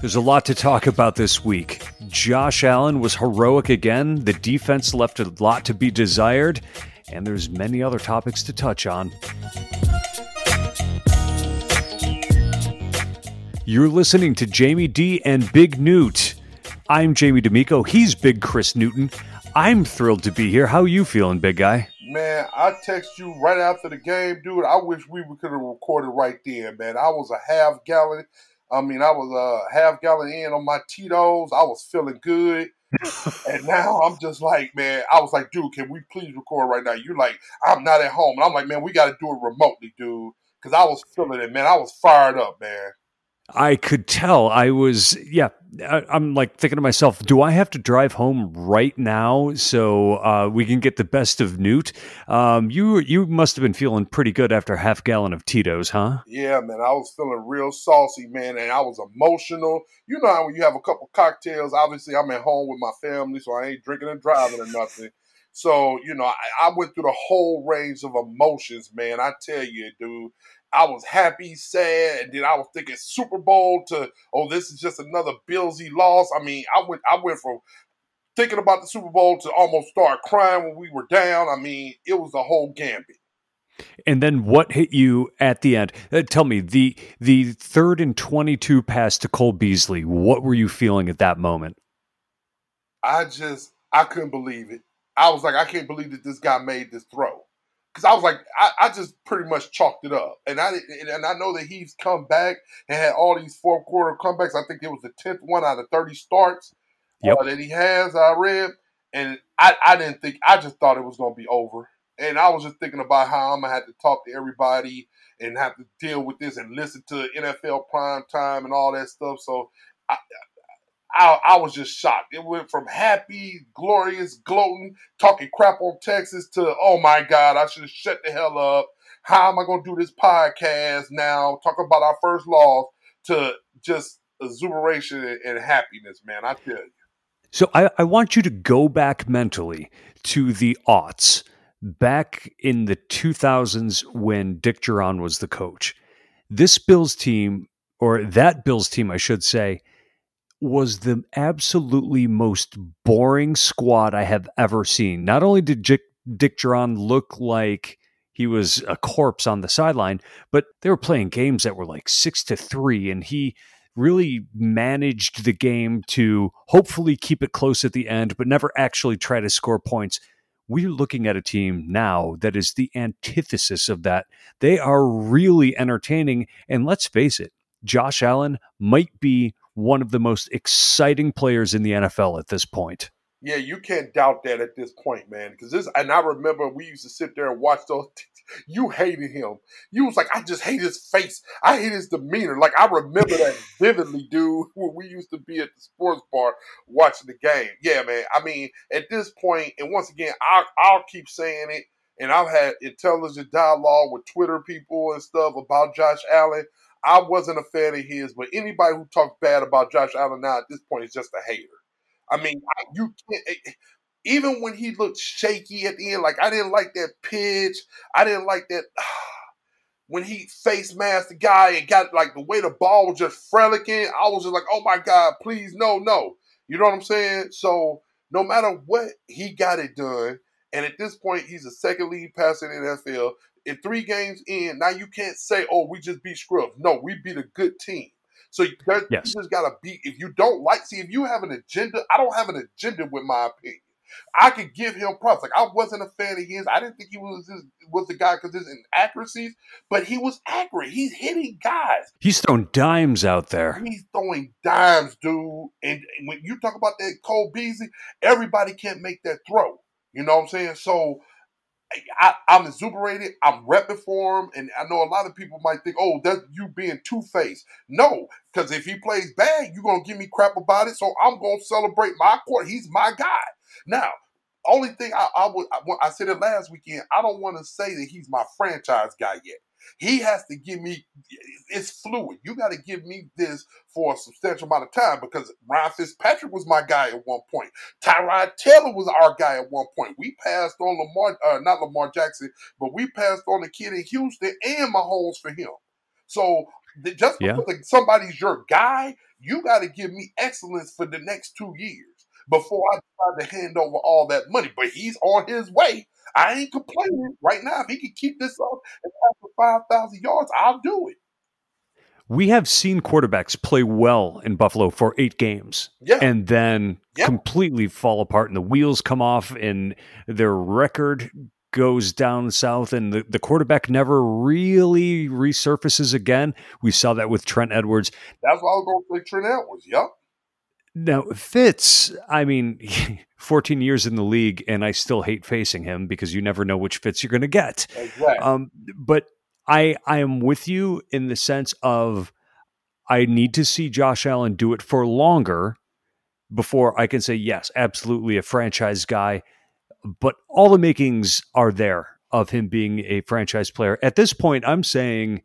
There's a lot to talk about this week. Josh Allen was heroic again, the defense left a lot to be desired, and there's many other topics to touch on. You're listening to Jamie D and Big Newt. I'm Jamie D'Amico. He's Big Chris Newton. I'm thrilled to be here. How you feeling, big guy? Man, I text you right after the game, dude. I wish we could have recorded right there, man. I was a half gallon I mean, I was a half gallon in on my Tito's. I was feeling good. and now I'm just like, man, I was like, dude, can we please record right now? You're like, I'm not at home. And I'm like, man, we got to do it remotely, dude. Because I was feeling it, man. I was fired up, man. I could tell I was, yeah. I, am like thinking to myself, do I have to drive home right now so uh, we can get the best of Newt? Um, you you must have been feeling pretty good after a half gallon of Tito's, huh? Yeah, man. I was feeling real saucy, man, and I was emotional. You know how when you have a couple cocktails, obviously I'm at home with my family, so I ain't drinking and driving or nothing. So, you know, I, I, went through the whole range of emotions, man. I tell you, dude. I was happy, sad, and then I was thinking Super Bowl to oh, this is just another Billsy loss. I mean, I went I went from thinking about the Super Bowl to almost start crying when we were down. I mean, it was a whole gambit. And then what hit you at the end? Uh, tell me the the third and twenty two pass to Cole Beasley. What were you feeling at that moment? I just I couldn't believe it. I was like, I can't believe that this guy made this throw because I was like, I, I, just pretty much chalked it up, and I and I know that he's come back and had all these fourth quarter comebacks. I think it was the tenth one out of thirty starts uh, yep. uh, that he has. I read, and I, I didn't think. I just thought it was going to be over, and I was just thinking about how I'm gonna have to talk to everybody and have to deal with this and listen to NFL prime time and all that stuff. So I, I, I was just shocked. It went from happy, glorious, gloating, talking crap on Texas to, oh my God, I should shut the hell up. How am I going to do this podcast now? Talk about our first loss to just exuberation and happiness, man. I tell you. So I, I want you to go back mentally to the aughts, back in the 2000s when Dick Jauron was the coach. This Bills team, or that Bills team, I should say, was the absolutely most boring squad I have ever seen. Not only did Dick, Dick Jauron look like he was a corpse on the sideline, but they were playing games that were like six to three, and he really managed the game to hopefully keep it close at the end, but never actually try to score points. We're looking at a team now that is the antithesis of that. They are really entertaining, and let's face it, Josh Allen might be one of the most exciting players in the NFL at this point. Yeah, you can't doubt that at this point, man. Because this, and I remember we used to sit there and watch those. You hated him. You was like, I just hate his face. I hate his demeanor. Like I remember that vividly, dude. When we used to be at the sports bar watching the game. Yeah, man. I mean, at this point, and once again, I'll, I'll keep saying it. And I've had intelligent dialogue with Twitter people and stuff about Josh Allen. I wasn't a fan of his, but anybody who talks bad about Josh Allen now at this point is just a hater. I mean, you can't. Eh, eh, even when he looked shaky at the end, like I didn't like that pitch. I didn't like that when he face masked the guy and got like the way the ball was just frolicking. I was just like, oh my god, please no, no. You know what I'm saying? So no matter what, he got it done. And at this point, he's a second lead passer in the NFL in three games in, now you can't say, "Oh, we just beat Scrubs." No, we beat a good team. So you, yes. you just got to beat. If you don't like, see, if you have an agenda, I don't have an agenda with my opinion. I could give him props. Like I wasn't a fan of his. I didn't think he was this, was the guy because his inaccuracies, but he was accurate. He's hitting guys. He's throwing dimes out there. He's throwing dimes, dude. And when you talk about that Cole Beasley, everybody can't make that throw. You know what I'm saying? So I, am exuberated. I'm repping for him, and I know a lot of people might think, "Oh, that's you being two faced." No, because if he plays bad, you're gonna give me crap about it. So I'm gonna celebrate my court. He's my guy. Now, only thing I, I would I, I said it last weekend. I don't want to say that he's my franchise guy yet. He has to give me, it's fluid. You got to give me this for a substantial amount of time because Ryan Fitzpatrick was my guy at one point. Tyrod Taylor was our guy at one point. We passed on Lamar, uh, not Lamar Jackson, but we passed on the kid in Houston and Mahomes for him. So just because yeah. somebody's your guy you got to give me excellence for the next two years before I decide to hand over all that money. But he's on his way. I ain't complaining right now. If he can keep this up and pass for 5,000 yards, I'll do it. We have seen quarterbacks play well in Buffalo for eight games Yeah. and then Yeah. completely fall apart and the wheels come off and their record goes down south and the, the quarterback never really resurfaces again. We saw that with Trent Edwards. That's why I was going to say Trent Edwards. Yep. Now, Fitz, I mean, 14 years in the league, and I still hate facing him because you never know which Fitz you're going to get. Exactly. Um, but I, I am with you in the sense of I need to see Josh Allen do it for longer before I can say, yes, absolutely a franchise guy. But all the makings are there of him being a franchise player. At this point, I'm saying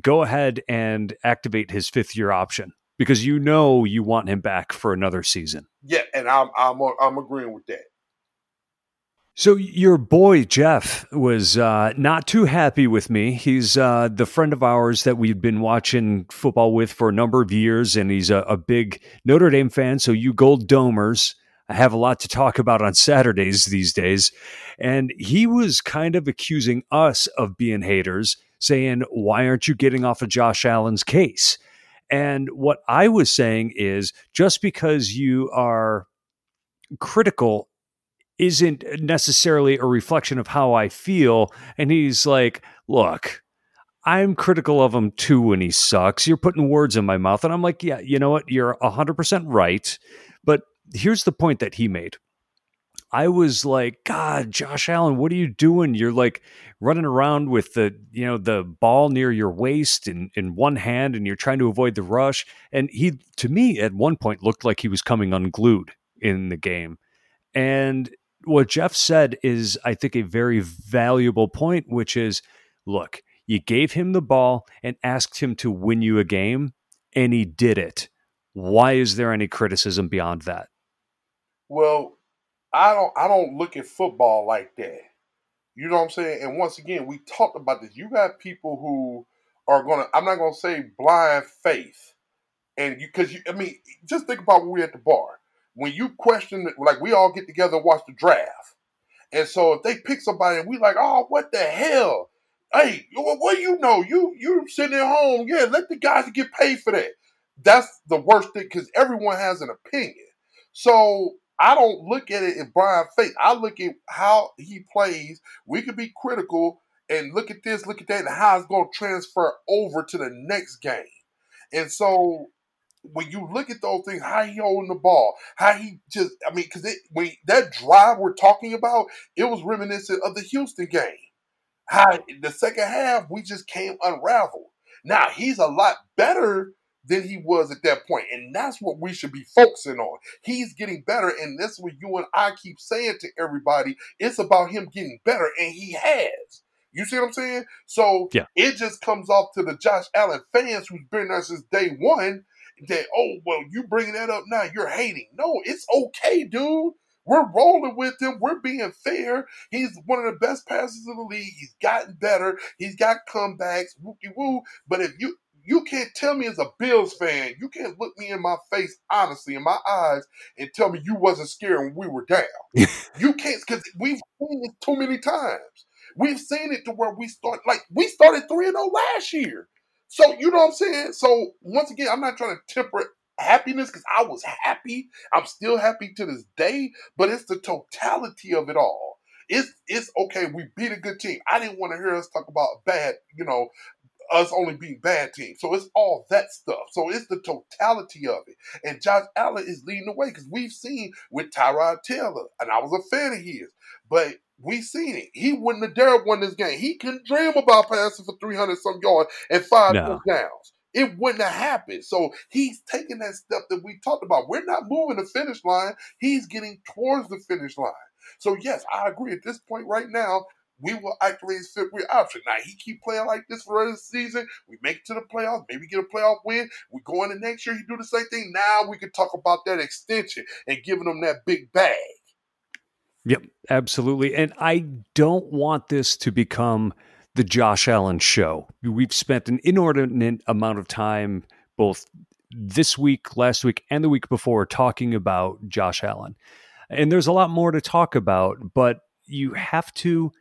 go ahead and activate his fifth year option because you know you want him back for another season. yeah, and I'm I'm I'm agreeing with that. So your boy Jeff was uh, not too happy with me. He's uh, the friend of ours that we've been watching football with for a number of years, and he's a, a big Notre Dame fan. So you Gold Domers I have a lot to talk about on Saturdays these days, and he was kind of accusing us of being haters, saying, "Why aren't you getting off of Josh Allen's case?" And what I was saying is, just because you are critical isn't necessarily a reflection of how I feel. And he's like, look, I'm critical of him too when he sucks. You're putting words in my mouth. And I'm like, yeah, you know what? You're 100% right. But here's the point that he made. I was like, God, Josh Allen, what are you doing? You're like running around with the, you know, the ball near your waist in, in one hand and you're trying to avoid the rush. And he, to me, at one point looked like he was coming unglued in the game. And what Jeff said is, I think, a very valuable point, which is look, you gave him the ball and asked him to win you a game, and he did it. Why is there any criticism beyond that? Well, I don't I don't look at football like that. You know what I'm saying? And once again, we talked about this. You got people who are gonna I'm not gonna say blind faith. And you cause you I mean, just think about when we're at the bar. When you question like we all get together and watch the draft. And so if they pick somebody and we like, oh, what the hell? Hey, what, what do you know? You you sitting at home, yeah, let the guys get paid for that. That's the worst thing because everyone has an opinion. So I don't look at it in blind faith. I look at how he plays. We could be critical and look at this, look at that, and how it's going to transfer over to the next game. And so when you look at those things, how he holding the ball, how he just, I mean, because it when that drive we're talking about, it was reminiscent of the Houston game. How the second half we just came unraveled. Now he's a lot better than he was at that point, and that's what we should be focusing on. He's getting better, and that's what you and I keep saying to everybody. It's about him getting better, and he has. You see what I'm saying? So Yeah. it just comes off to the Josh Allen fans who's been there since day one that oh well you bringing that up now you're hating no it's okay dude we're rolling with him we're being fair he's one of the best passers in the league he's gotten better he's got comebacks woo woo but if you you can't tell me as a Bills fan, you can't look me in my face honestly in my eyes and tell me you wasn't scared when we were down. you can't because we've seen it too many times. We've seen it to where we start like we started 3 and 0 last year. So you know what I'm saying? So once again, I'm not trying to temper happiness because I was happy. I'm still happy to this day, but it's the totality of it all. It's it's okay. We beat a good team. I didn't want to hear us talk about bad, you know, us only being bad teams. So it's all that stuff. So it's the totality of it. And Josh Allen is leading the way because we've seen with Tyrod Taylor, and I was a fan of his, but we seen it. He wouldn't have dared won this game. He couldn't dream about passing for 300 some yards and five No. touchdowns. It wouldn't have happened. So he's taking that step that we talked about. We're not moving the finish line. He's getting towards the finish line. So yes, I agree. At this point right now, we will activate his year option. Now he keep playing like this for the season. We make it to the playoffs, maybe get a playoff win. We go into next year, he do the same thing. Now we can talk about that extension and giving him that big bag. Yep, absolutely. And I don't want this to become the Josh Allen show. We've spent an inordinate amount of time both this week, last week, and the week before talking about Josh Allen. And there's a lot more to talk about, but you have to,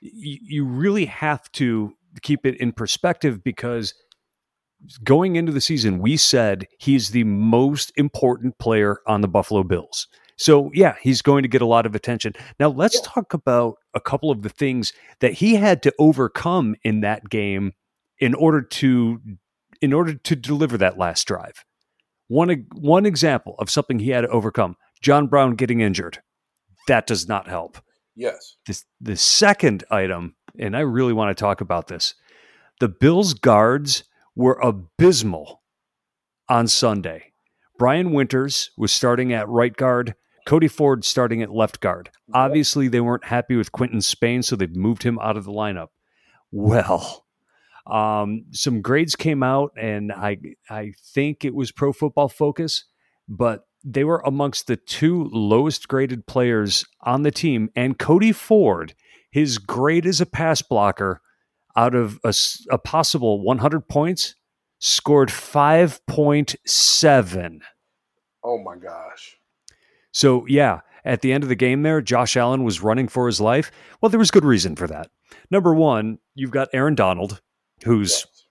you really have to keep it in perspective because going into the season, we said he's the most important player on the Buffalo Bills. So, yeah, he's going to get a lot of attention. Now, let's talk about a couple of the things that he had to overcome in that game in order to in order to deliver that last drive. One one example of something he had to overcome: John Brown getting injured. That does not help. Yes. This, the second item, and I really want to talk about this. The Bills guards were abysmal on Sunday. Brian Winters was starting at right guard. Cody Ford starting at left guard. Obviously, they weren't happy with Quinton Spain, so they've moved him out of the lineup. Well, um, some grades came out, and I I think it was Pro Football Focus, but they were amongst the two lowest graded players on the team. And Cody Ford, his grade as a pass blocker, out of a, a possible 100 points, scored 5.7. Oh my gosh. So, yeah, at the end of the game there, Josh Allen was running for his life. Well, there was good reason for that. Number one, you've got Aaron Donald, who's yes.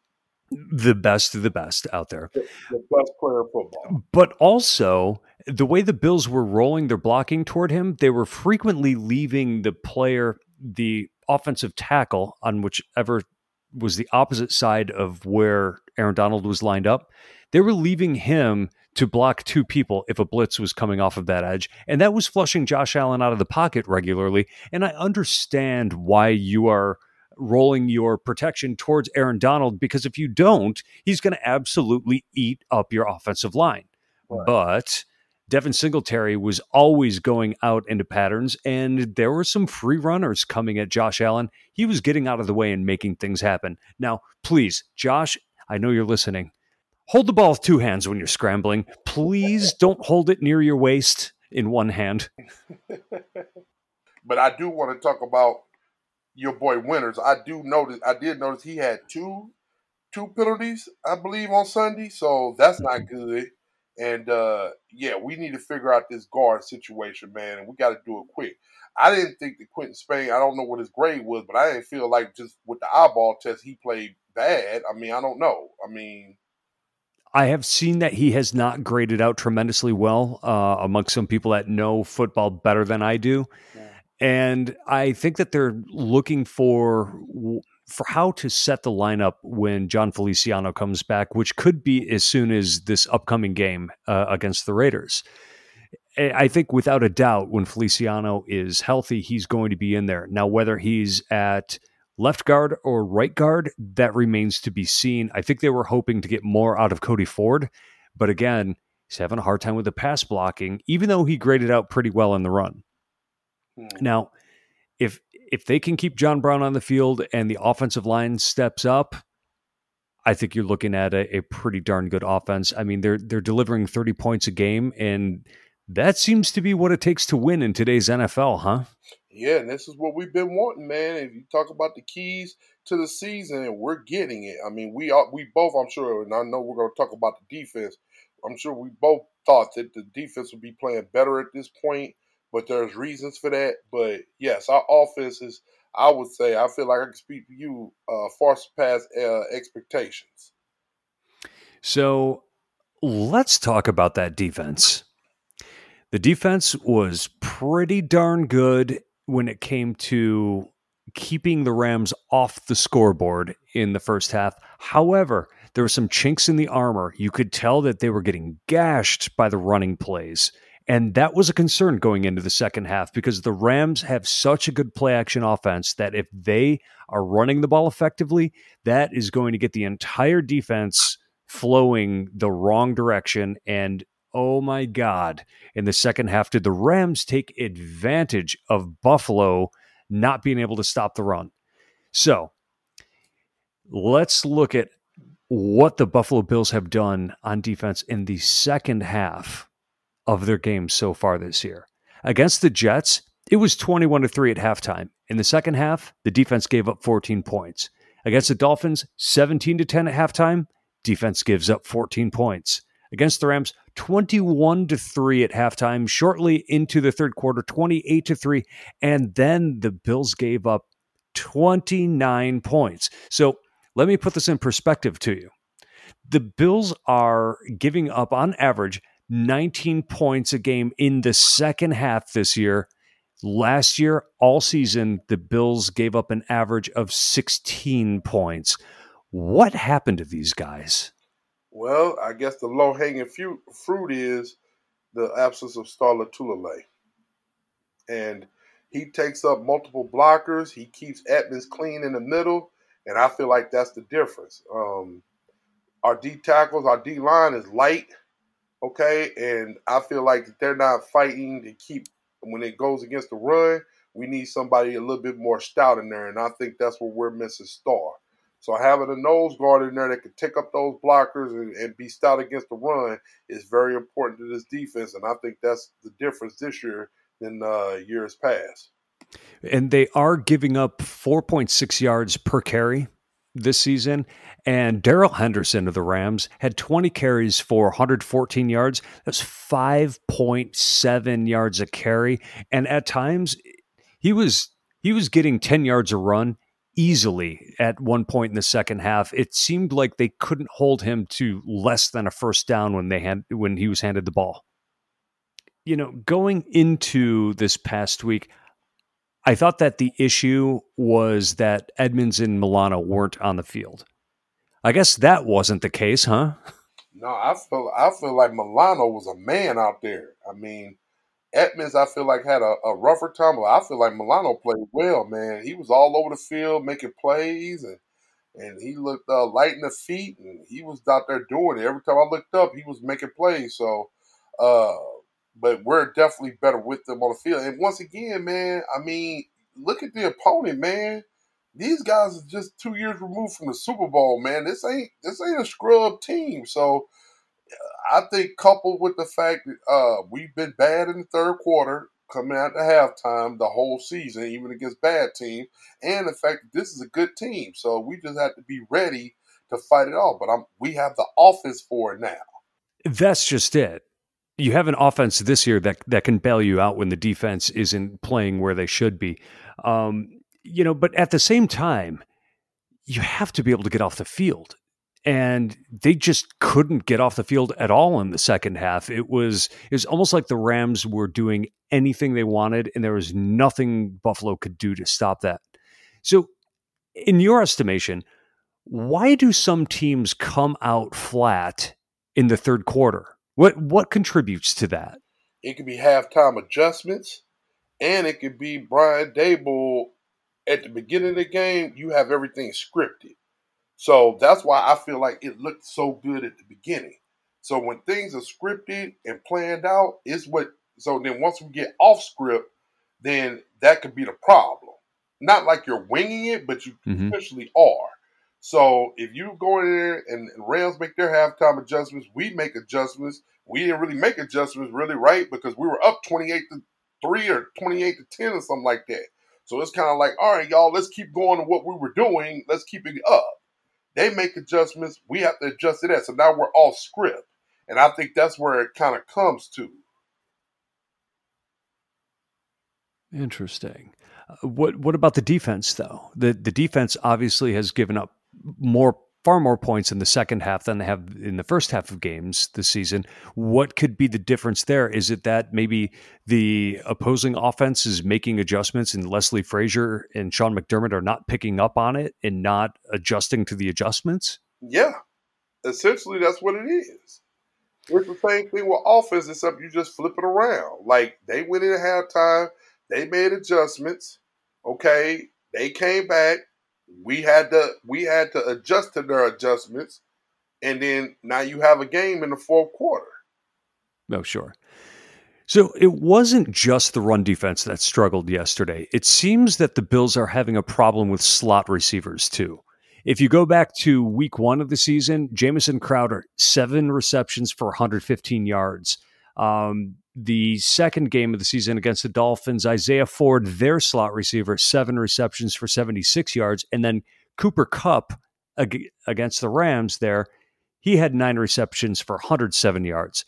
the best of the best out there. The, the best player of football. But also, the way the Bills were rolling their blocking toward him, they were frequently leaving the player, the offensive tackle on whichever was the opposite side of where Aaron Donald was lined up. They were leaving him to block two people if a blitz was coming off of that edge. And that was flushing Josh Allen out of the pocket regularly. And I understand why you are rolling your protection towards Aaron Donald because if you don't, he's going to absolutely eat up your offensive line. Right. But Devin Singletary was always going out into patterns, and there were some free runners coming at Josh Allen. He was getting out of the way and making things happen. Now, please, Josh, I know you're listening. Hold the ball with two hands when you're scrambling. Please don't hold it near your waist in one hand. but I do want to talk about your boy Winters. I do notice I did notice he had two two penalties, I believe, on Sunday. So that's not good. And uh yeah, we need to figure out this guard situation, man, and we got to do it quick. I didn't think that Quinton Spain, I don't know what his grade was, but I didn't feel like just with the eyeball test he played bad. I mean, I don't know. I mean, I have seen that he has not graded out tremendously well uh, amongst some people that know football better than I do. Yeah. And I think that they're looking for for how to set the lineup when Jon Feliciano comes back, which could be as soon as this upcoming game uh, against the Raiders. I think without a doubt, when Feliciano is healthy, he's going to be in there. Now, whether he's at Left guard or right guard, that remains to be seen. I think they were hoping to get more out of Cody Ford, but again, he's having a hard time with the pass blocking, even though he graded out pretty well in the run. Hmm. Now, if if they can keep John Brown on the field and the offensive line steps up, I think you're looking at a, a pretty darn good offense. I mean, they're they're delivering 30 points a game, and that seems to be what it takes to win in today's NFL, huh? Yeah, and this is what we've been wanting, man. If you talk about the keys to the season, we're getting it. I mean, we are, we both, I'm sure, and I know we're going to talk about the defense. I'm sure we both thought that the defense would be playing better at this point, but there's reasons for that. But yes, our offense is, I would say, I feel like I can speak for you, uh, far surpassed uh, expectations. So let's talk about that defense. The defense was pretty darn good when it came to keeping the Rams off the scoreboard in the first half. However, there were some chinks in the armor. You could tell that they were getting gashed by the running plays. And that was a concern going into the second half because the Rams have such a good play action offense that if they are running the ball effectively, that is going to get the entire defense flowing the wrong direction and oh my God, in the second half, did the Rams take advantage of Buffalo not being able to stop the run? So let's look at what the Buffalo Bills have done on defense in the second half of their games so far this year. Against the Jets, it was 21 to 3 at halftime. In the second half, the defense gave up 14 points. Against the Dolphins, 17 to 10 at halftime, defense gives up 14 points against the Rams, 21 to 3 at halftime, shortly into the third quarter, 28 to 3, and then the Bills gave up 29 points. So, let me put this in perspective to you. The Bills are giving up on average 19 points a game in the second half this year. Last year, all season, the Bills gave up an average of 16 points. What happened to these guys? Well, I guess the low hanging fruit is the absence of Star Lotulelei. And he takes up multiple blockers. He keeps Edmunds clean in the middle. And I feel like that's the difference. Um, our D tackles, our D line is light okay? And I feel like they're not fighting to keep when it goes against the run. We need somebody a little bit more stout in there, and I think that's what we're missing Star. So having a nose guard in there that can take up those blockers and, and be stout against the run is very important to this defense, and I think that's the difference this year than uh, years past. And they are giving up 4.6 yards per carry this season. And Darrell Henderson of the Rams had 20 carries for 114 yards. That's 5.7 yards a carry. And at times he was he was getting 10 yards a run easily at one point in the second half. It seemed like they couldn't hold him to less than a first down when they had when he was handed the ball. You know, going into this past week, I thought that the issue was that Edmunds and Milano weren't on the field. I guess that wasn't the case, huh? No, I feel I feel like Milano was a man out there. I mean, Edmunds, I feel like had a, a rougher time. I feel like Milano played well, man. He was all over the field making plays, and and he looked uh, light in the feet, and he was out there doing it. Every time I looked up, he was making plays. So, uh, but we're definitely better with them on the field. And once again, man, I mean, look at the opponent, man. These guys are just two years removed from the Super Bowl, man. This ain't this ain't a scrub team. So I think coupled with the fact that uh, we've been bad in the third quarter, coming out to halftime the whole season, even against bad teams, and the fact that this is a good team. So we just have to be ready to fight it all. But I'm, we have the offense for it now. That's just it you have an offense this year that that can bail you out when the defense isn't playing where they should be. Um, you know, but at the same time, you have to be able to get off the field. And they just couldn't get off the field at all in the second half. It was it was almost like the Rams were doing anything they wanted, and there was nothing Buffalo could do to stop that. So, in your estimation, why do some teams come out flat in the third quarter? What what contributes to that? It could be halftime adjustments, and it could be Brian Daboll at the beginning of the game. You have everything scripted, so that's why I feel like it looked so good at the beginning. So when things are scripted and planned out, is what. So then once we get off script, then that could be the problem. Not like you're winging it, but you mm-hmm. officially are. So if you go in there and, Rams make their halftime adjustments, we make adjustments. We didn't really make adjustments really right because we were up 28 to 3 or 28 to 10 or something like that. So it's kind of like, all right, y'all, let's keep going to what we were doing. Let's keep it up. They make adjustments. We have to adjust to that. So now we're off script. And I think that's where it kind of comes to. Interesting. Uh, what what about the defense though? The the defense obviously has given up more far more points in the second half than they have in the first half of games this season. What could be the difference there? Is it that maybe the opposing offense is making adjustments and Leslie Frazier and Sean McDermott are not picking up on it and not adjusting to the adjustments? Yeah. Essentially that's what it is. It's the same thing with offense, except you just flip it around. Like they went in at halftime, they made adjustments. Okay, they came back, we had to we had to adjust to their adjustments, and then now you have a game in the fourth quarter. Oh, sure. So it wasn't just the run defense that struggled yesterday. It seems that the Bills are having a problem with slot receivers too. If you go back to week one of the season, Jamison Crowder, seven receptions for 115 yards. Um, the second game of the season against the Dolphins, Isaiah Ford, their slot receiver, seven receptions for 76 yards. And then Cooper Kupp ag- against the Rams there, he had nine receptions for 107 yards.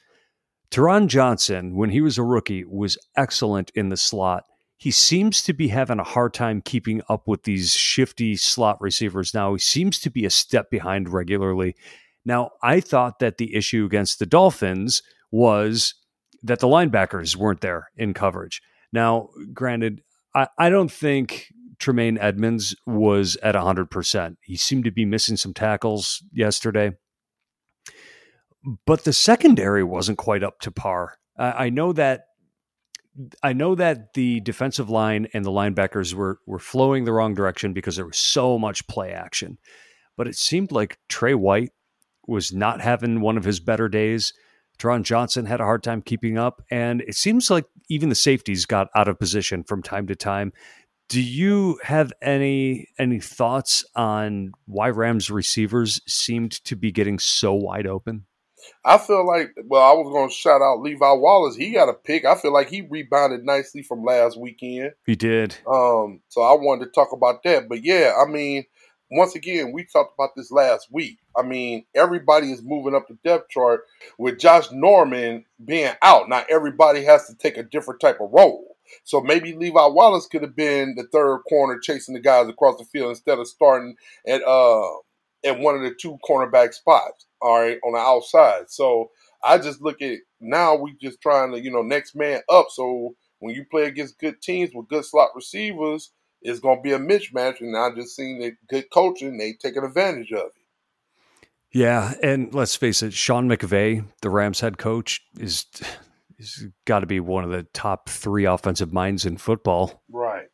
Taron Johnson, when he was a rookie, was excellent in the slot. He seems to be having a hard time keeping up with these shifty slot receivers now. He seems to be a step behind regularly. Now, I thought that the issue against the Dolphins was that the linebackers weren't there in coverage. Now, granted, I, I don't think Tremaine Edmunds was at 100%. He seemed to be missing some tackles yesterday. But the secondary wasn't quite up to par. I, I know that I know that the defensive line and the linebackers were were flowing the wrong direction because there was so much play action. But it seemed like Tre White was not having one of his better days. Taron Johnson had a hard time keeping up, and it seems like even the safeties got out of position from time to time. Do you have any any thoughts on why Rams receivers seemed to be getting so wide open? I feel like, well, I was going to shout out Levi Wallace. He got a pick. I feel like he rebounded nicely from last weekend. He did. Um, so I wanted to talk about that. But yeah, I mean, once again, we talked about this last week. I mean, everybody is moving up the depth chart with Josh Norman being out. Now, everybody has to take a different type of role. So maybe Levi Wallace could have been the third corner chasing the guys across the field instead of starting at uh at one of the two cornerback spots, all right, on the outside. So I just look at now we just trying to, you know, next man up. So when you play against good teams with good slot receivers, it's gonna be a mismatch. And I just seen that good coaching, they taking advantage of it. Yeah, and let's face it, Sean McVay, the Rams head coach, is is got to be one of the top three offensive minds in football. Right.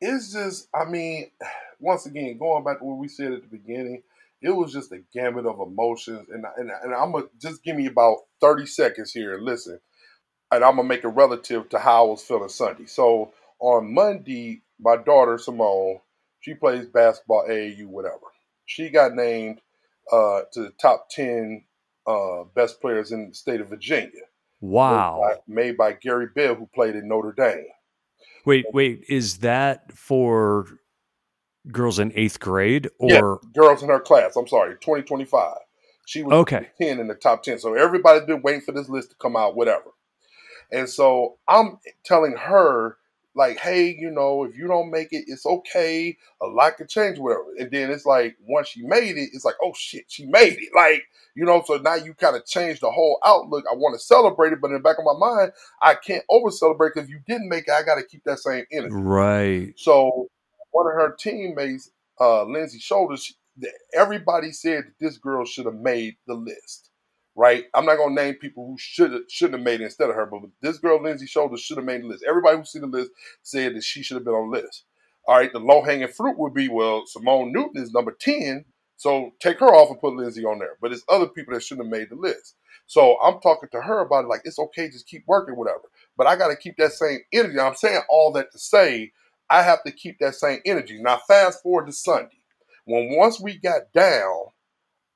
It's just, I mean, once again, going back to what we said at the beginning, it was just a gamut of emotions. And, and, and I'm going to just give me about 30 seconds here and listen. And I'm going to make it relative to how I was feeling Sunday. So on Monday, my daughter, Simone, she plays basketball, AAU, whatever. She got named uh, to the top 10 uh, best players in the state of Virginia. Wow. Made by, made by Gary Bibb, who played in Notre Dame. Wait, wait, is that for girls in eighth grade or yeah, girls in her class? I'm sorry, 2025. She was okay. 10 in the top 10. So everybody's been waiting for this list to come out, whatever. And so I'm telling her like, hey, you know, if you don't make it, it's okay. A lot can change, whatever. And then it's like, once she made it, it's like, oh shit, she made it. Like, you know, so now you kind of change the whole outlook. I want to celebrate it, but in the back of my mind, I can't over celebrate because if you didn't make it, I got to keep that same energy. Right. So one of her teammates, uh, Lindsay Shoulders, everybody said that this girl should have made the list right? I'm not gonna name people who should shouldn't have made it instead of her, but this girl Lindsay Shoulders should have made the list. Everybody who seen the list said that she should have been on the list. All right, the low hanging fruit would be well, Simone Newton is number ten, so take her off and put Lindsay on there. But it's other people that shouldn't have made the list. So I'm talking to her about it, like it's okay, just keep working, whatever. But I got to keep that same energy. I'm saying all that to say I have to keep that same energy. Now fast forward to Sunday, when once we got down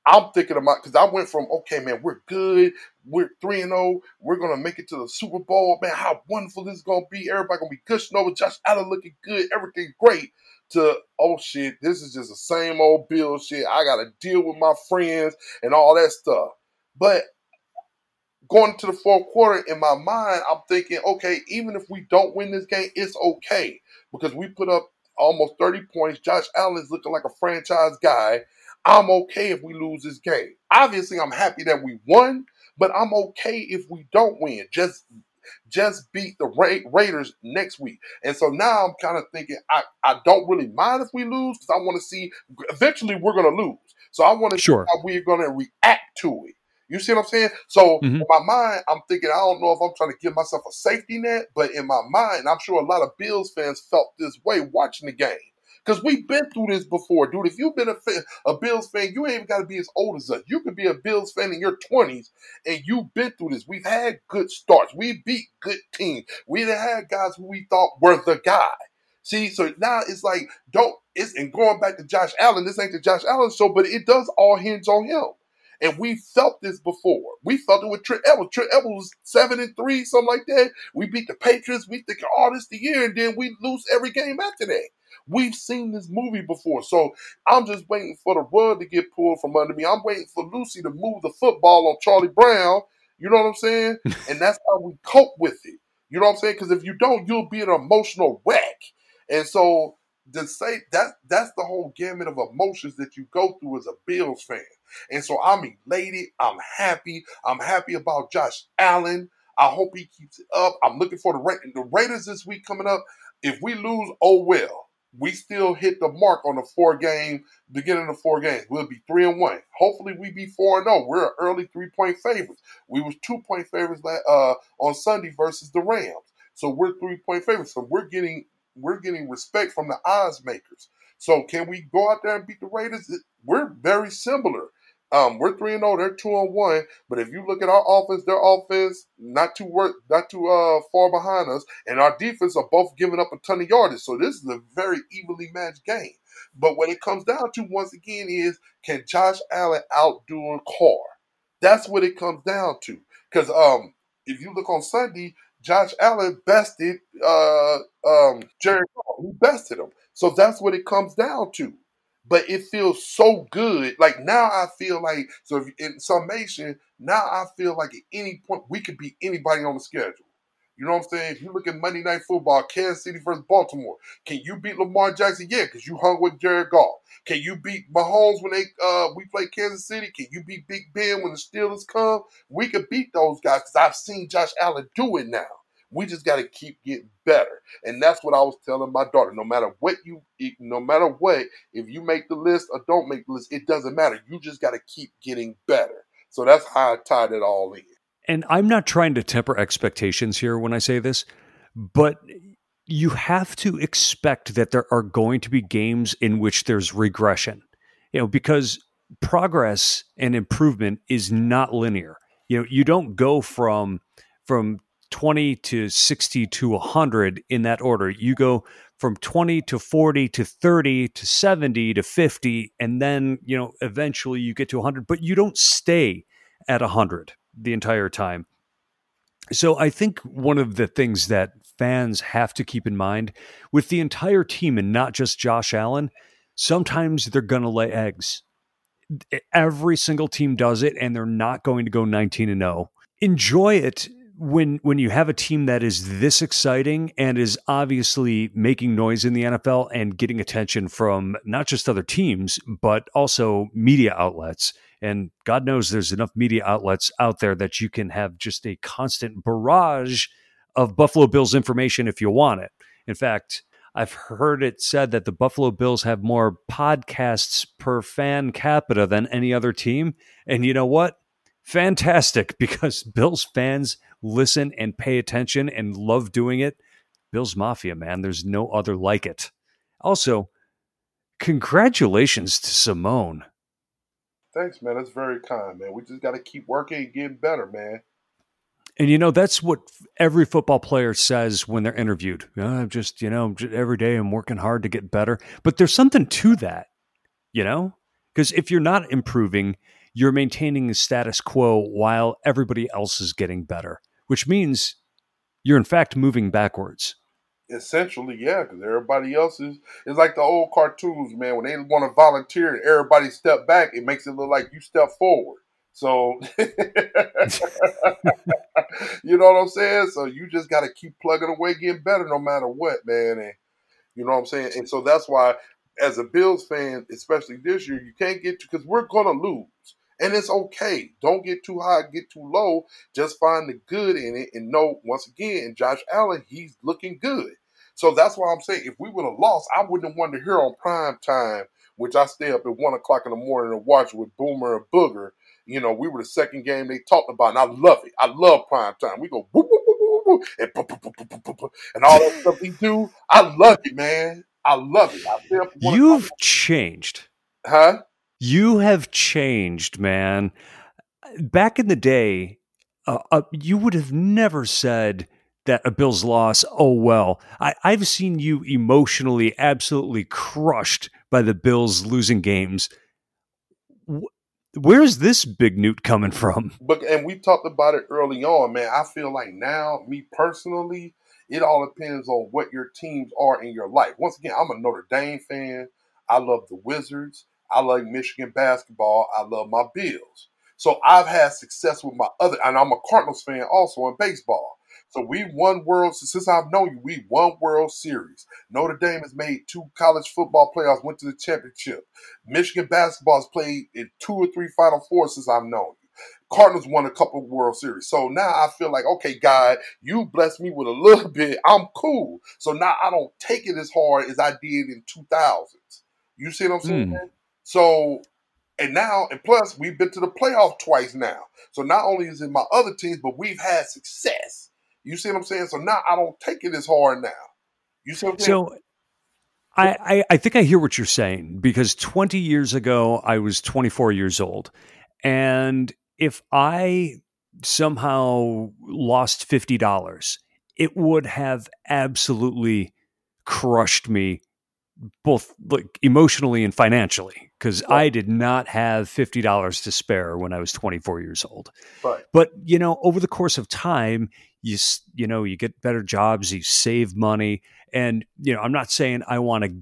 I'm thinking about because I went from okay, man, we're good, we're three and zero, oh, we're gonna make it to the Super Bowl, man. How wonderful this is gonna be! Everybody gonna be gushing over. Josh Allen looking good, everything great. To oh shit, this is just the same old bill shit. I gotta deal with my friends and all that stuff. But going to the fourth quarter, in my mind, I'm thinking, okay, even if we don't win this game, it's okay because we put up almost 30 points. Josh Allen's looking like a franchise guy. I'm okay if we lose this game. Obviously, I'm happy that we won, but I'm okay if we don't win. Just just beat the Ra- Raiders next week. And so now I'm kind of thinking I, I don't really mind if we lose because I want to see eventually we're going to lose. So I want to sure. see how we're going to react to it. You see what I'm saying? So mm-hmm. in my mind, I'm thinking I don't know if I'm trying to give myself a safety net, but in my mind, I'm sure a lot of Bills fans felt this way watching the game. Because we've been through this before, dude. If you've been a, a Bills fan, you ain't even got to be as old as us. You could be a Bills fan in your 20s and you've been through this. We've had good starts. We beat good teams. We had guys who we thought were the guy. See, so now it's like, don't, it's, and going back to Josh Allen, this ain't the Josh Allen show, but it does all hinge on him. And we felt this before. We felt it with Trent Edwards. Trent Edwards was seven and three, something like that. We beat the Patriots. We think all this the year, and then we lose every game after that. We've seen this movie before. So I'm just waiting for the rug to get pulled from under me. I'm waiting for Lucy to move the football on Charlie Brown. You know what I'm saying? and that's how we cope with it. You know what I'm saying? Because if you don't, you'll be an emotional wreck. And so to say that that's the whole gamut of emotions that you go through as a Bills fan. And so I'm elated. I'm happy. I'm happy about Josh Allen. I hope he keeps it up. I'm looking for the Ra- the Raiders this week coming up. If we lose, oh well. We still hit the mark on the four game beginning of the four games. We'll be three and one. Hopefully, we be four and zero. We're an early three point favorites. We was two point favorites uh, on Sunday versus the Rams. So we're three point favorites. So we're getting we're getting respect from the odds makers. So can we go out there and beat the Raiders? We're very similar. Um, we're three and zero. They're two and one. But if you look at our offense, their offense not too work, not too uh, far behind us, and our defense are both giving up a ton of yardage. So this is a very evenly matched game. But what it comes down to once again is can Josh Allen outdo a Carr? That's what it comes down to. Because um, if you look on Sunday, Josh Allen bested uh, um, Jerry. He bested him. So that's what it comes down to. But it feels so good. Like now, I feel like so. In summation, now I feel like at any point we could beat anybody on the schedule. You know what I'm saying? If you look at Monday Night Football, Kansas City versus Baltimore, can you beat Lamar Jackson? Yeah, because you hung with Jared Goff. Can you beat Mahomes when they uh we play Kansas City? Can you beat Big Ben when the Steelers come? We could beat those guys because I've seen Josh Allen do it now. We just got to keep getting better. And that's what I was telling my daughter. No matter what you, no matter what, if you make the list or don't make the list, it doesn't matter. You just got to keep getting better. So that's how I tied it all in. And I'm not trying to temper expectations here when I say this, but you have to expect that there are going to be games in which there's regression. You know, because progress and improvement is not linear. You know, you don't go from from 20 to 60 to 100 in that order. You go from 20 to 40 to 30 to 70 to 50 and then, you know, eventually you get to 100, but you don't stay at 100 the entire time. So I think one of the things that fans have to keep in mind with the entire team and not just Josh Allen, sometimes they're going to lay eggs. Every single team does it and they're not going to go 19 and 0. Enjoy it when when you have a team that is this exciting and is obviously making noise in the NFL and getting attention from not just other teams but also media outlets and God knows there's enough media outlets out there that you can have just a constant barrage of Buffalo Bills information if you want it. In fact, I've heard it said that the Buffalo Bills have more podcasts per fan capita than any other team. And you know what? Fantastic because Bills fans listen and pay attention and love doing it. Bills Mafia, man, there's no other like it. Also, congratulations to Simone. Thanks, man. That's very kind, man. We just got to keep working and getting better, man. And you know that's what every football player says when they're interviewed. I'm just you know every day I'm working hard to get better. But there's something to that, you know, because if you're not improving, you're maintaining the status quo while everybody else is getting better, which means you're in fact moving backwards. Essentially, yeah, because everybody else is it's like the old cartoons, man. When they want to volunteer and everybody step back, it makes it look like you step forward. So you know what I'm saying? So you just gotta keep plugging away, getting better no matter what, man. And you know what I'm saying? And so that's why as a Bills fan, especially this year, you can't get to because we're gonna lose. And it's okay. Don't get too high, get too low. Just find the good in it and know, once again, Josh Allen, he's looking good. So that's why I'm saying if we would have lost, I wouldn't have wanted to hear on prime time, which I stay up at one o'clock in the morning and watch with Boomer and Booger. You know, we were the second game they talked about, and I love it. I love prime time. We go whoop, whoop, whoop, whoop, and, and all that stuff we do. I love it, man. I love it. I You've changed. Huh? You have changed, man. Back in the day, uh, uh, you would have never said that a Bills loss, oh well. I, I've seen you emotionally absolutely crushed by the Bills losing games. Where's this big newt coming from? But and we talked about it early on, man. I feel like now, me personally, It all depends on what your teams are in your life. Once again, I'm a Notre Dame fan. I love the Wizards. I like Michigan basketball. I love my Bills. So I've had success with my other, and I'm a Cardinals fan also in baseball. So we won world since I've known you. We won World Series. Notre Dame has made two college football playoffs, went to the championship. Michigan basketball has played in two or three Final Fours since I've known you. Cardinals won a couple of World Series. So now I feel like, okay, God, you blessed me with a little bit. I'm cool. So now I don't take it as hard as I did in 2000s. You see what I'm saying? Mm. So, and now, and plus, we've been to the playoff twice now. So not only is it my other teams, but we've had success. You see what I'm saying? So now I don't take it as hard now. You see what I'm saying? So I, I, I think I hear what you're saying because 20 years ago I was 24 years old. And if I somehow lost $50, it would have absolutely crushed me both like emotionally and financially because right. I did not have fifty dollars to spare when I was twenty four years old. Right. But you know, over the course of time, you you know you get better jobs you save money and you know i'm not saying i want to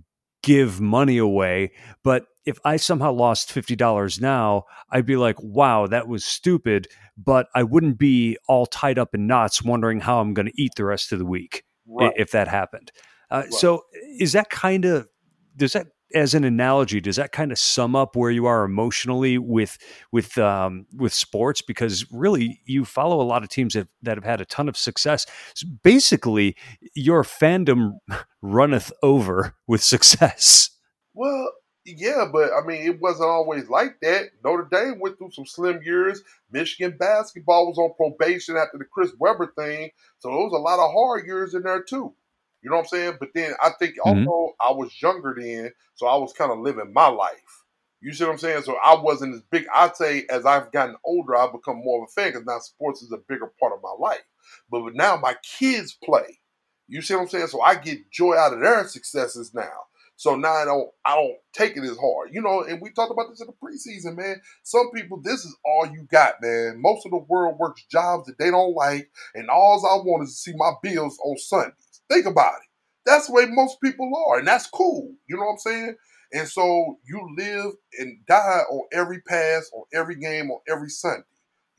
give money away but if i somehow lost $50 now i'd be like wow that was stupid but i wouldn't be all tied up in knots wondering how i'm going to eat the rest of the week right. if that happened uh, right. so is that kind of does that as an analogy, does that kind of sum up where you are emotionally with with um, with sports? Because really, you follow a lot of teams that, that have had a ton of success. So basically, your fandom runneth over with success. Well, yeah, but I mean, it wasn't always like that. Notre Dame went through some slim years. Michigan basketball was on probation after the Chris Webber thing, so there was a lot of hard years in there too. You know what I'm saying? But then I think mm-hmm. also I was younger then, so I was kind of living my life. You see what I'm saying? So I wasn't as big. I'd say as I've gotten older, I've become more of a fan because now sports is a bigger part of my life. But now my kids play. You see what I'm saying? So I get joy out of their successes now. So now I don't I don't take it as hard. You know, and we talked about this in the preseason, man. Some people, this is all you got, man. Most of the world works jobs that they don't like, and all I want is to see my bills on Sunday. Think about it. That's the way most people are, and that's cool. You know what I'm saying? And so you live and die on every pass, on every game, on every Sunday.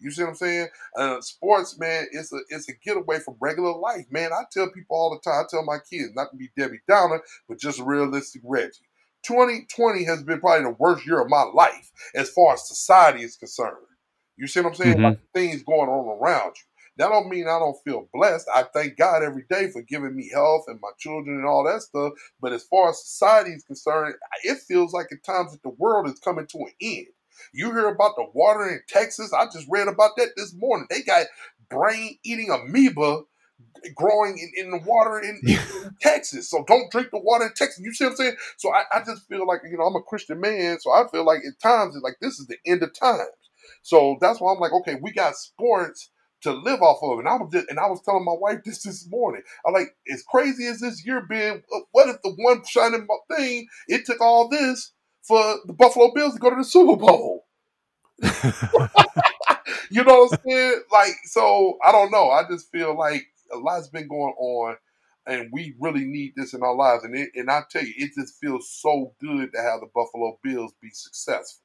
You see what I'm saying? Uh, sports, man, it's a it's a getaway from regular life, man. I tell people all the time. I tell my kids not to be Debbie Downer, but just realistic Reggie. 2020 has been probably the worst year of my life as far as society is concerned. You see what I'm saying? Mm-hmm. Like things going on around you. That don't mean I don't feel blessed. I thank God every day for giving me health and my children and all that stuff. But as far as society is concerned, it feels like at times that the world is coming to an end. You hear about the water in Texas. I just read about that this morning. They got brain eating amoeba growing in, in the water in, in, Texas. So don't drink the water in Texas. You see what I'm saying? So I, I, just feel like, you know, I'm a Christian man. So I feel like at times it's like this is the end of times. So that's why I'm like, okay, we got sports to live off of. And I was just, and I was telling my wife this this morning. I'm like, as crazy as this year been, uh, what if the one shining thing it took all this for the Buffalo Bills to go to the Super Bowl? you know what I'm saying? Like, so I don't know. I just feel like a lot's been going on. And we really need this in our lives, and it, and I tell you, it just feels so good to have the Buffalo Bills be successful.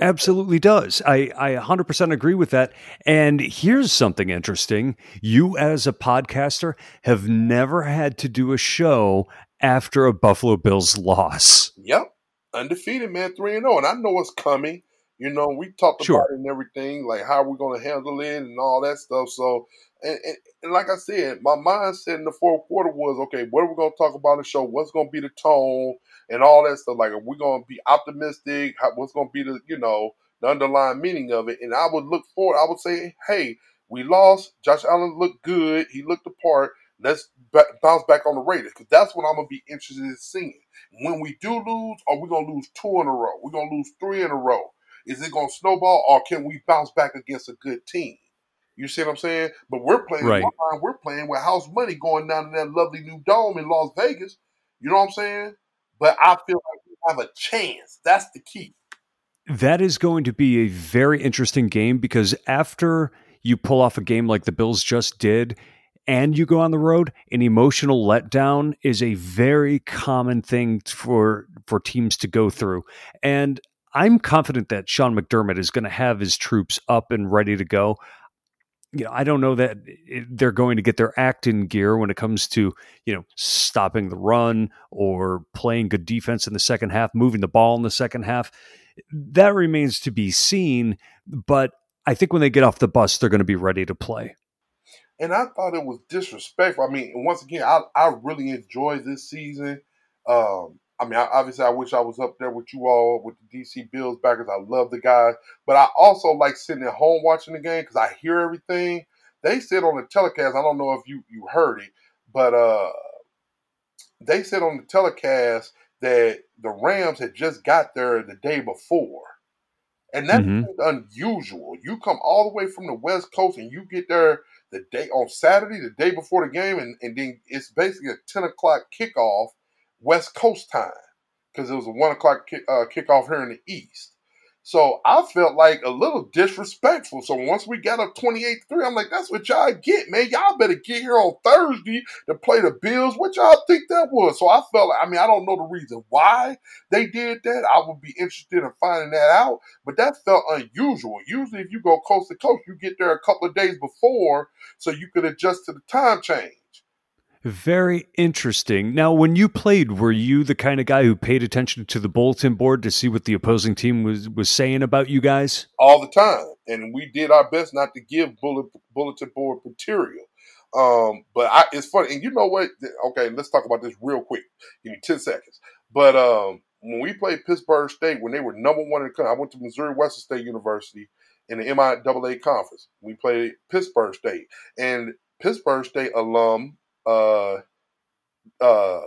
Absolutely does. I, I 100% agree with that. And here's something interesting. You, as a podcaster, have never had to do a show after a Buffalo Bills loss. Yep. Undefeated, man, 3 and 0. And I know what's coming. You know, we talked sure. about it and everything, like how we're going to handle it and all that stuff. So, and, and, and, like I said, my mindset in the fourth quarter was okay, what are we going to talk about in the show? What's going to be the tone? And all that stuff. Like, are we going to be optimistic? How, what's going to be the, you know, the underlying meaning of it? And I would look forward. I would say, hey, we lost. Josh Allen looked good. He looked the part. Let's b- bounce back on the Raiders because that's what I'm going to be interested in seeing. When we do lose, are we going to lose two in a row? We're going to lose three in a row. Is it going to snowball or can we bounce back against a good team? You see what I'm saying? But we're playing right. we're playing with house money going down in that lovely new dome in Las Vegas. You know what I'm saying? But I feel like we have a chance. That's the key. That is going to be a very interesting game because after you pull off a game like the Bills just did, and you go on the road, an emotional letdown is a very common thing for for teams to go through. And I'm confident that Sean McDermott is going to have his troops up and ready to go. You know, I don't know that they're going to get their act in gear when it comes to, you know, stopping the run or playing good defense in the second half, moving the ball in the second half. That remains to be seen, but I think when they get off the bus, they're going to be ready to play. And I thought it was disrespectful. I mean, once again, I, I really enjoyed this season. Um, I mean, I, obviously, I wish I was up there with you all with the DC Bills backers. I love the guys, but I also like sitting at home watching the game because I hear everything. They said on the telecast. I don't know if you you heard it, but uh, they said on the telecast that the Rams had just got there the day before. And that's mm-hmm. unusual. You come all the way from the West Coast and you get there the day on Saturday, the day before the game, and, and then it's basically a 10 o'clock kickoff West Coast time because it was a 1 o'clock kick, uh, kickoff here in the East. So I felt like a little disrespectful. So once we got up 28 3, I'm like, that's what y'all get, man. Y'all better get here on Thursday to play the Bills. What y'all think that was? So I felt like, I mean, I don't know the reason why they did that. I would be interested in finding that out, but that felt unusual. Usually, if you go coast to coast, you get there a couple of days before so you could adjust to the time change. Very interesting. Now, when you played, were you the kind of guy who paid attention to the bulletin board to see what the opposing team was was saying about you guys? All the time, and we did our best not to give bullet, bulletin board material. Um, but I, it's funny, and you know what? Okay, let's talk about this real quick. Give me ten seconds. But um, when we played Pittsburg State, when they were number one in the country, I went to Missouri Western State University in the MIAA conference. We played Pittsburg State, and Pittsburg State alum uh, uh,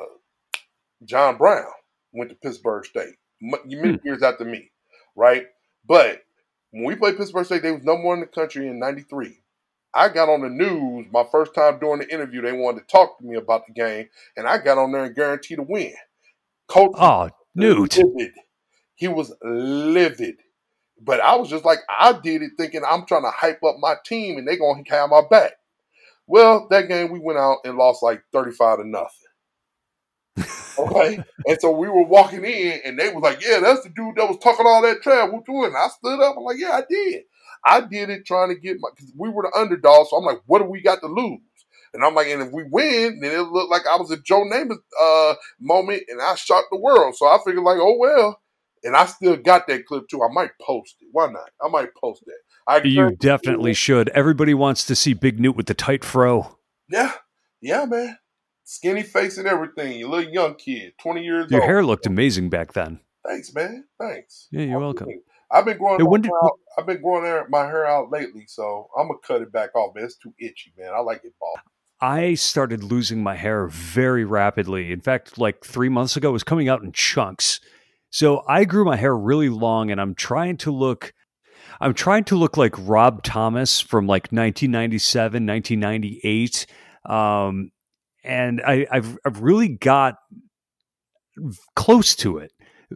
John Brown went to Pittsburg State many hmm. years after me, right? But when we played Pittsburg State, they was number one in the country in '93. I got on the news my first time doing the interview. They wanted to talk to me about the game, and I got on there and guaranteed a win. Coach, oh, Newt, livid. he was livid. But I was just like, I did it thinking I'm trying to hype up my team, and they're gonna have my back. Well, that game we went out and lost like 35 to nothing. Okay. and so we were walking in and they was like, Yeah, that's the dude that was talking all that trash. What doing? I stood up. I'm like, Yeah, I did. I did it trying to get my because we were the underdog. So I'm like, what do we got to lose? And I'm like, and if we win, then it looked like I was a Joe Namath uh, moment and I shocked the world. So I figured like, oh well. And I still got that clip too. I might post it. Why not? I might post that. I you definitely should. Everybody wants to see Big Newt with the tight fro. Yeah, yeah, man. Skinny face and everything. You little young kid, twenty years old. Your old. hair looked amazing back then. Thanks, man. Thanks. Yeah, you're welcome. I've been growing. Hey, did, out, I've been growing my hair out lately, so I'm gonna cut it back off. Man, it's too itchy, man. I like it bald. I started losing my hair very rapidly. In fact, like three months ago, it was coming out in chunks. So I grew my hair really long, and I'm trying to look I'm trying to look like Rob Thomas from like 1997, 1998. Um, and I, I've, I've really got close to it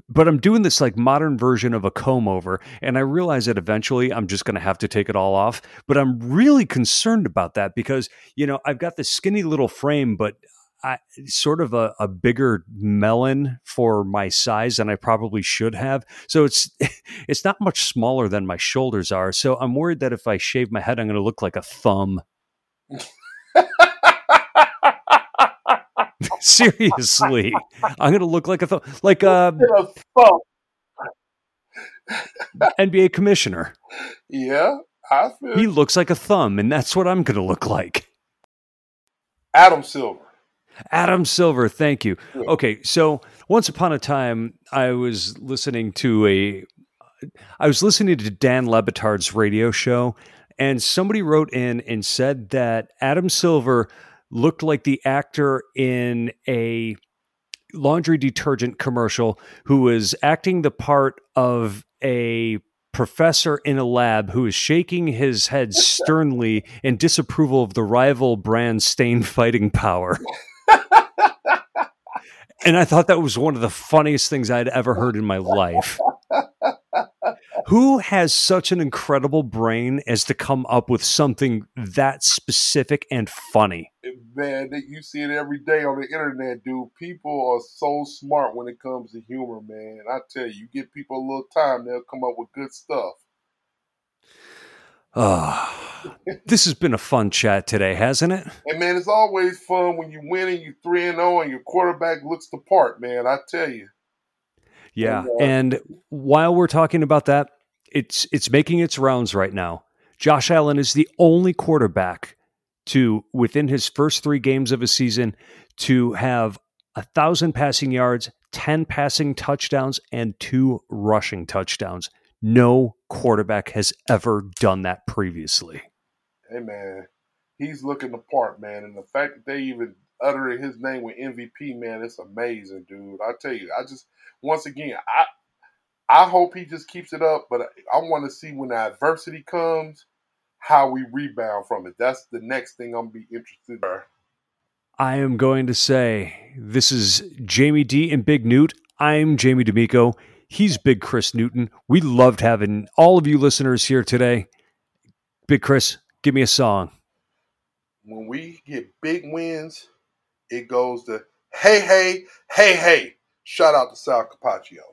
but I'm doing this like modern version of a comb over, and I realize that eventually I'm just going to have to take it all off. But I'm really concerned about that because you know I've got this skinny little frame, but I, sort of a, a bigger melon for my size than I probably should have. So it's it's not much smaller than my shoulders are. So I'm worried that if I shave my head, I'm going to look like a thumb. Seriously, I'm going to look like a thumb, like uh, a NBA commissioner. Yeah, I feel he looks like a thumb, and that's what I'm going to look like. Adam Silver. Adam Silver, thank you. Okay, so once upon a time, I was listening to a, I was listening to Dan Le Batard's radio show, and somebody wrote in and said that Adam Silver looked like the actor in a laundry detergent commercial who was acting the part of a professor in a lab who is shaking his head sternly in disapproval of the rival brand stain fighting power. and I thought that was one of the funniest things I'd ever heard in my life. Who has such an incredible brain as to come up with something that specific and funny? Man, you see it every day on the internet, dude. People are so smart when it comes to humor, man. I tell you, you give people a little time, they'll come up with good stuff. Oh, this has been a fun chat today, hasn't it? And man, it's always fun when you win and you three and zero, and your quarterback looks the part. Man, I tell you. Yeah, and, uh, and while we're talking about that, it's it's making its rounds right now. Josh Allen is the only quarterback to within his first three games of a season to have a thousand passing yards, ten passing touchdowns, and two rushing touchdowns. No quarterback has ever done that previously. Hey man, he's looking the part, man, and the fact that they even uttering his name with MVP, man, it's amazing, dude. I tell you, I just once again, I I hope he just keeps it up, but I want to see when the adversity comes, how we rebound from it. That's the next thing I'm be interested in. I am going to say this is Jamie D and Big Newt. I'm Jamie D'Amico. He's Big Chris Newton. We loved having all of you listeners here today. Big Chris, give me a song. When we get big wins, it goes to hey, hey, hey, hey. Shout out to Sal Capaccio.